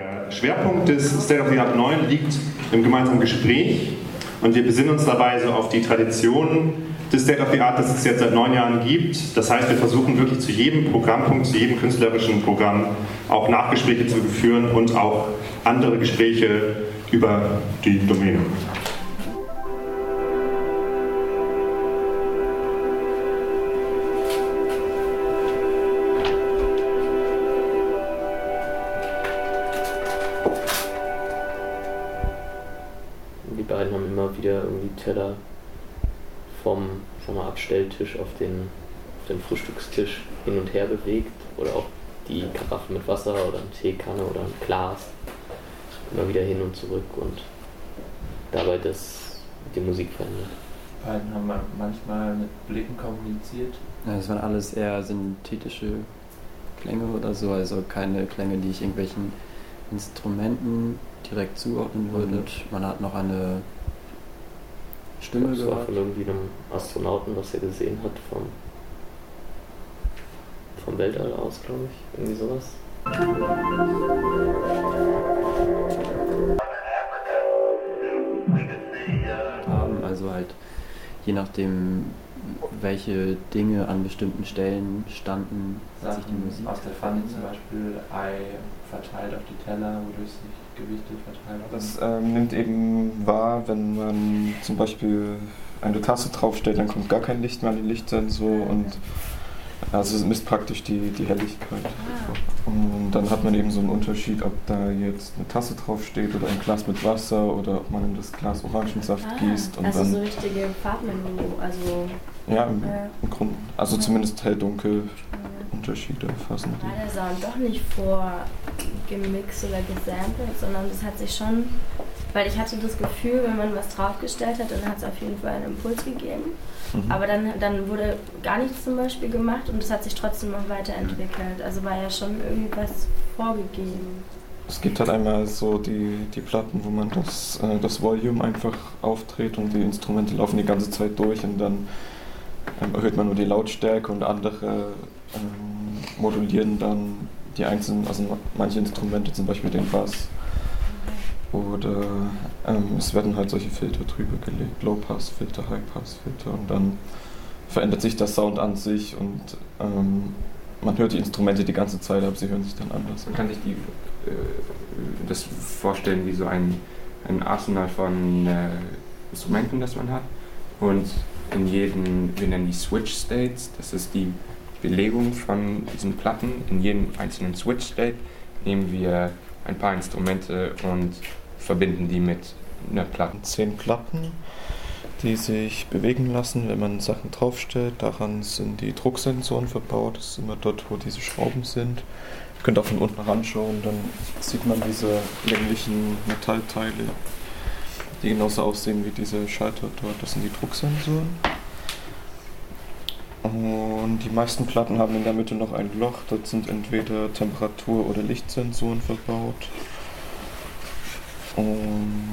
Der Schwerpunkt des State of the Art 9 liegt im gemeinsamen Gespräch und wir besinnen uns dabei so auf die Tradition des State of the Art, das es jetzt seit neun Jahren gibt. Das heißt, wir versuchen wirklich zu jedem Programmpunkt, zu jedem künstlerischen Programm auch Nachgespräche zu führen und auch andere Gespräche über die Domäne. Die beiden haben immer wieder irgendwie Teller vom sag mal, Abstelltisch auf den, auf den Frühstückstisch hin und her bewegt oder auch die Karaffen mit Wasser oder eine Teekanne oder ein Glas immer wieder hin und zurück und dabei das die Musik verändert. Die beiden haben manchmal mit Blicken kommuniziert. Ja, das waren alles eher synthetische Klänge oder so, also keine Klänge, die ich irgendwelchen Instrumenten direkt zuordnen würde. Und man hat noch eine Stimme das gehört. war von irgendwie einem Astronauten, was er gesehen hat vom, vom Weltall aus, glaube ich. Irgendwie sowas. haben, also halt je nachdem, welche Dinge an bestimmten Stellen standen, sich die Sachen Musik aus der Pfanne zum Beispiel Ei verteilt auf die Teller, wodurch sich Gewichte verteilt haben. Das ähm, nimmt eben wahr, wenn man zum Beispiel eine Tasse draufstellt, dann kommt gar kein Licht mehr an den Lichtsensor und also es misst praktisch die, die Helligkeit. Und dann hat man eben so einen Unterschied, ob da jetzt eine Tasse draufsteht oder ein Glas mit Wasser oder ob man in das Glas Orangensaft Ah, gießt. Und also dann, so richtige Farbmenü, also ja, im, Ja. im Grunde, also Ja. zumindest hell-dunkel äh, Unterschiede fassen war die. der Sound doch nicht vorgemixt oder gesampelt, sondern das hat sich schon, weil ich hatte das Gefühl, wenn man was draufgestellt hat, dann hat es auf jeden Fall einen Impuls gegeben. Mhm. Aber dann, dann wurde gar nichts zum Beispiel gemacht und es hat sich trotzdem noch weiterentwickelt. Also war ja schon irgendwie was vorgegeben. Es gibt halt einmal so die, die Platten, wo man das, äh, das Volume einfach aufdreht und die Instrumente laufen die ganze Zeit durch und dann ähm, erhöht man nur die Lautstärke und andere ähm, modulieren dann die einzelnen, also ma- manche Instrumente, zum Beispiel den Bass. Oder ähm, es werden halt solche Filter drüber gelegt, Low-Pass-Filter, High-Pass-Filter und dann verändert sich der Sound an sich und ähm, man hört die Instrumente die ganze Zeit, aber sie hören sich dann anders Man kann sich die, äh, das vorstellen wie so ein, ein Arsenal von äh, Instrumenten, das man hat. Und in jedem, wir nennen die Switch States, das ist die Belegung von diesen Platten. In jedem einzelnen Switch State nehmen wir ein paar Instrumente und verbinden die mit einer Platte. zehn Platten, die sich bewegen lassen, wenn man Sachen draufstellt. Daran sind die Drucksensoren verbaut. Das ist immer dort, wo diese Schrauben sind. Ihr könnt auch von unten ranschauen, dann sieht man diese länglichen Metallteile, die genauso aussehen wie diese Schalter dort. Das sind die Drucksensoren. Und die meisten Platten haben in der Mitte noch ein Loch. Dort sind entweder Temperatur- oder Lichtsensoren verbaut. Und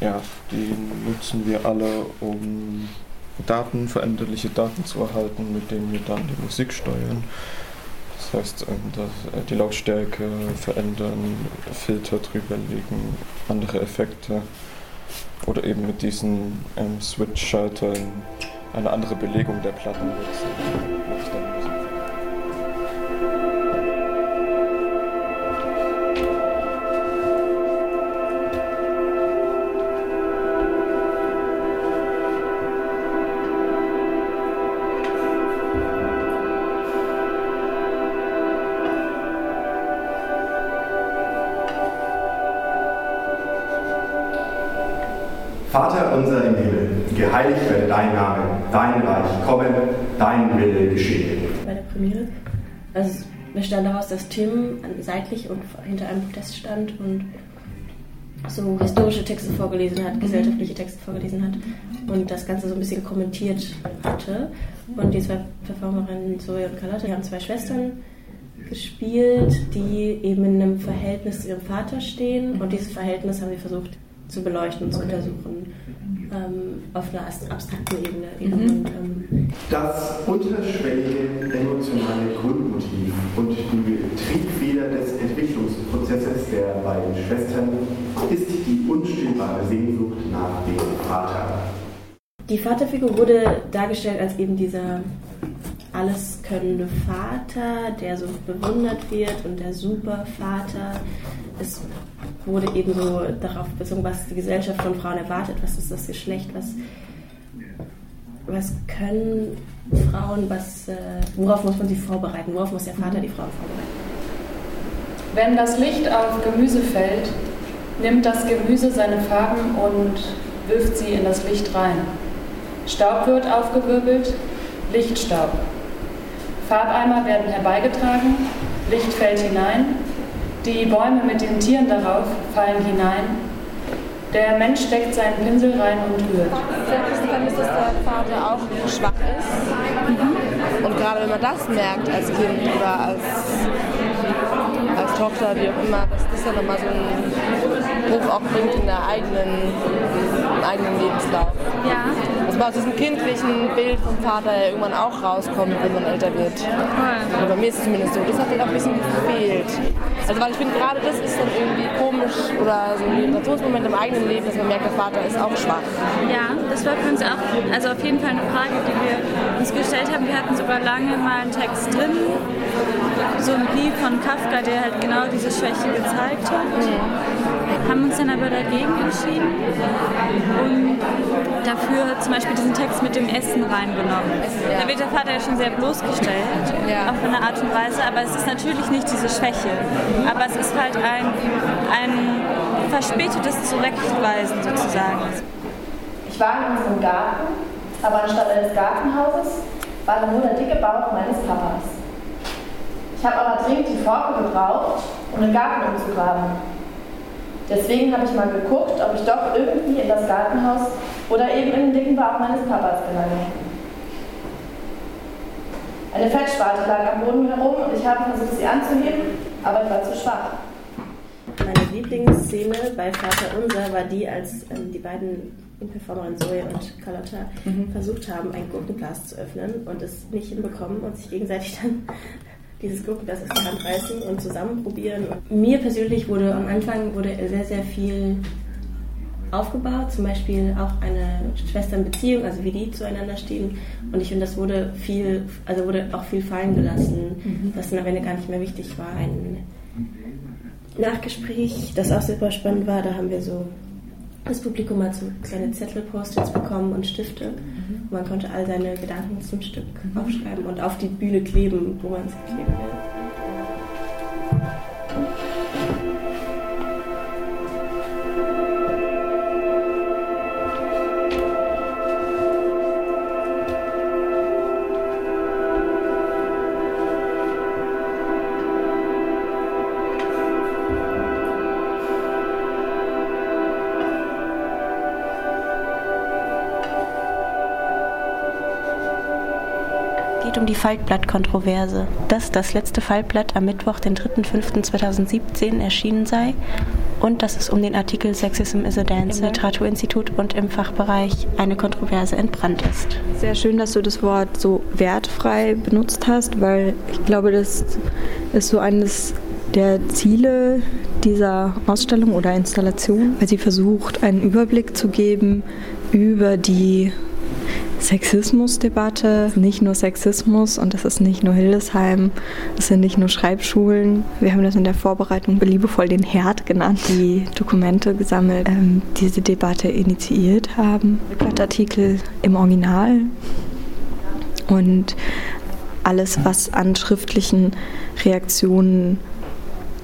ja, die nutzen wir alle, um Daten, veränderliche Daten zu erhalten, mit denen wir dann die Musik steuern. Das heißt, ähm, äh, die Lautstärke verändern, Filter drüberlegen, andere Effekte oder eben mit diesen ähm, Switch-Schaltern eine andere Belegung der Platten nutzen. Vater unser im Himmel, geheiligt werde dein Name, dein Reich komme, dein Wille geschehe. bei der Premiere. Also es bestand daraus, dass Tim seitlich und hinter einem Podest stand und so historische Texte vorgelesen hat, gesellschaftliche Texte vorgelesen hat und das Ganze so ein bisschen kommentiert hatte. Und die zwei Performerinnen, Zoe und Carlotte, die haben zwei Schwestern gespielt, die eben in einem Verhältnis zu ihrem Vater stehen und dieses Verhältnis haben wir versucht zu beleuchten und zu untersuchen ähm, auf einer abstrakten Ebene. Mhm. Und, ähm das unterschwellige emotionale Grundmotiv und die Triebfeder des Entwicklungsprozesses der beiden Schwestern ist die unstillbare Sehnsucht nach dem Vater. Die Vaterfigur wurde dargestellt als eben dieser alleskönnende Vater, der so bewundert wird und der Supervater. Es wurde eben so darauf bezogen, was die Gesellschaft von Frauen erwartet, was ist das Geschlecht, was, was können Frauen, was, äh, worauf muss man sie vorbereiten, worauf muss der Vater die Frauen vorbereiten. Wenn das Licht auf Gemüse fällt, nimmt das Gemüse seine Farben und wirft sie in das Licht rein. Staub wird aufgewirbelt, Lichtstaub. Farbeimer werden herbeigetragen, Licht fällt hinein, die Bäume mit den Tieren darauf fallen hinein. Der Mensch steckt seinen Pinsel rein und rührt. Selbstverständnis, dass der Vater auch schwach ist. Mhm. Und gerade wenn man das merkt als Kind oder als, als Tochter, wie auch immer, das dann nochmal so einen Ruf auch bringt in der eigenen, im eigenen Lebenslauf. Ja. Dass man aus diesem kindlichen Bild vom Vater ja irgendwann auch rauskommt, wenn man älter wird. Cool. bei mir ist es zumindest so. Das hat mir auch ein bisschen gefehlt. Also weil ich finde, gerade das ist dann irgendwie komisch oder so ein Irritationsmoment im eigenen Leben, dass man merkt, der Vater ist auch schwach. Ja, das war für uns auch, also auf jeden Fall eine Frage, die wir uns gestellt haben. Wir hatten sogar lange mal einen Text drin, so ein Brief von Kafka, der halt genau diese Schwäche gezeigt hat. Haben uns dann aber dagegen entschieden und dafür zum Beispiel diesen Text mit dem Essen reingenommen. Da wird der Vater ja schon sehr bloßgestellt, Ja. auf eine Art und Weise, aber es ist natürlich nicht diese Schwäche. Aber es ist halt ein, ein verspätetes Zurechtweisen sozusagen. Ich war in unserem Garten, aber anstatt eines Gartenhauses war da nur der dicke Bauch meines Papas. Ich habe aber dringend die Forke gebraucht, um den Garten umzugraben. Deswegen habe ich mal geguckt, ob ich doch irgendwie in das Gartenhaus oder eben in den dicken Bauch meines Papas gelange. Eine Fettspalte lag am Boden herum und ich habe versucht, sie anzuheben, aber ich war zu schwach. Meine Lieblingsszene bei Vater Unser war die, als ähm, die beiden Performerinnen Zoe und Carlotta versucht haben, ein Gurkenglas zu öffnen und es nicht hinbekommen und sich gegenseitig dann dieses Gurkenglas aus der Hand reißen und zusammen probieren. Mir persönlich wurde am Anfang wurde sehr, sehr viel aufgebaut, zum Beispiel auch eine Schwesternbeziehung, also wie die zueinander stehen. Und ich finde, das wurde viel, also wurde auch viel fallen gelassen, was dann am Ende gar nicht mehr wichtig war. Ein Nachgespräch, das auch super spannend war, da haben wir so das Publikum hat so kleine Zettel, Post-its bekommen und Stifte. Und man konnte all seine Gedanken zum Stück aufschreiben und auf die Bühne kleben, wo man sie kleben will. Die Faltblatt-Kontroverse. Dass das letzte Faltblatt am Mittwoch, den 3.5.2017 erschienen sei und dass es um den Artikel Sexism is a Dance im Literaturinstitut und im Fachbereich eine Kontroverse entbrannt ist. Sehr schön, dass du das Wort so wertfrei benutzt hast, weil ich glaube, das ist so eines der Ziele dieser Ausstellung oder Installation, weil sie versucht, einen Überblick zu geben über die Sexismusdebatte, nicht nur Sexismus und das ist nicht nur Hildesheim, das sind nicht nur Schreibschulen. Wir haben das in der Vorbereitung liebevoll den Herd genannt, die Dokumente gesammelt, ähm, diese Debatte initiiert haben. Blattartikel im Original und alles, was an schriftlichen Reaktionen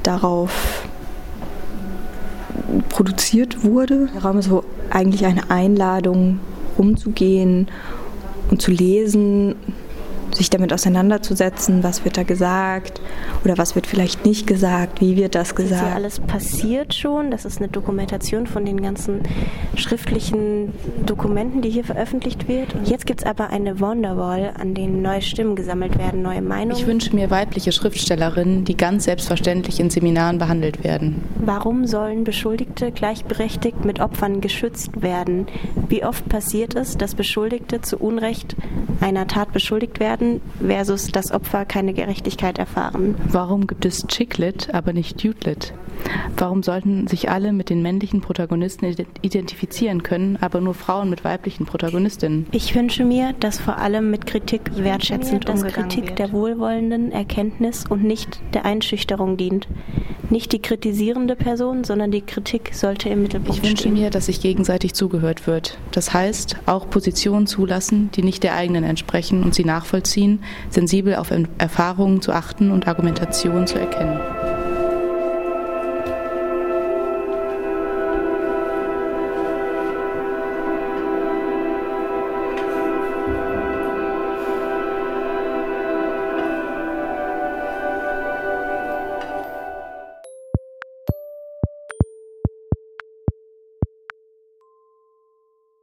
darauf produziert wurde. Der Raum ist so eigentlich eine Einladung, umzugehen und zu lesen, sich damit auseinanderzusetzen, was wird da gesagt oder was wird vielleicht nicht gesagt, wie wird das Das ist ja gesagt. alles passiert schon. Das ist eine Dokumentation von den ganzen schriftlichen Dokumenten, die hier veröffentlicht wird. Und jetzt gibt es aber eine Wonderwall, an denen neue Stimmen gesammelt werden, neue Meinungen. Ich wünsche mir weibliche Schriftstellerinnen, die ganz selbstverständlich in Seminaren behandelt werden. Warum sollen Beschuldigte gleichberechtigt mit Opfern geschützt werden. Wie oft passiert es, dass Beschuldigte zu Unrecht einer Tat beschuldigt werden, versus das Opfer keine Gerechtigkeit erfahren? Warum gibt es Chicklit, aber nicht Dudelit? Warum sollten sich alle mit den männlichen Protagonisten identifizieren können, aber nur Frauen mit weiblichen Protagonistinnen? Ich wünsche mir, dass vor allem mit Kritik wertschätzend dass Kritik wird. der wohlwollenden Erkenntnis und nicht der Einschüchterung dient. Nicht die kritisierende Person, sondern die Kritik sollte im Mittelpunkt stehen. Ich wünsche stehen. mir, dass sich gegenseitig zugehört wird. Das heißt, auch Positionen zulassen, die nicht der eigenen entsprechen und sie nachvollziehen, sensibel auf Erfahrungen zu achten und Argumentationen zu erkennen.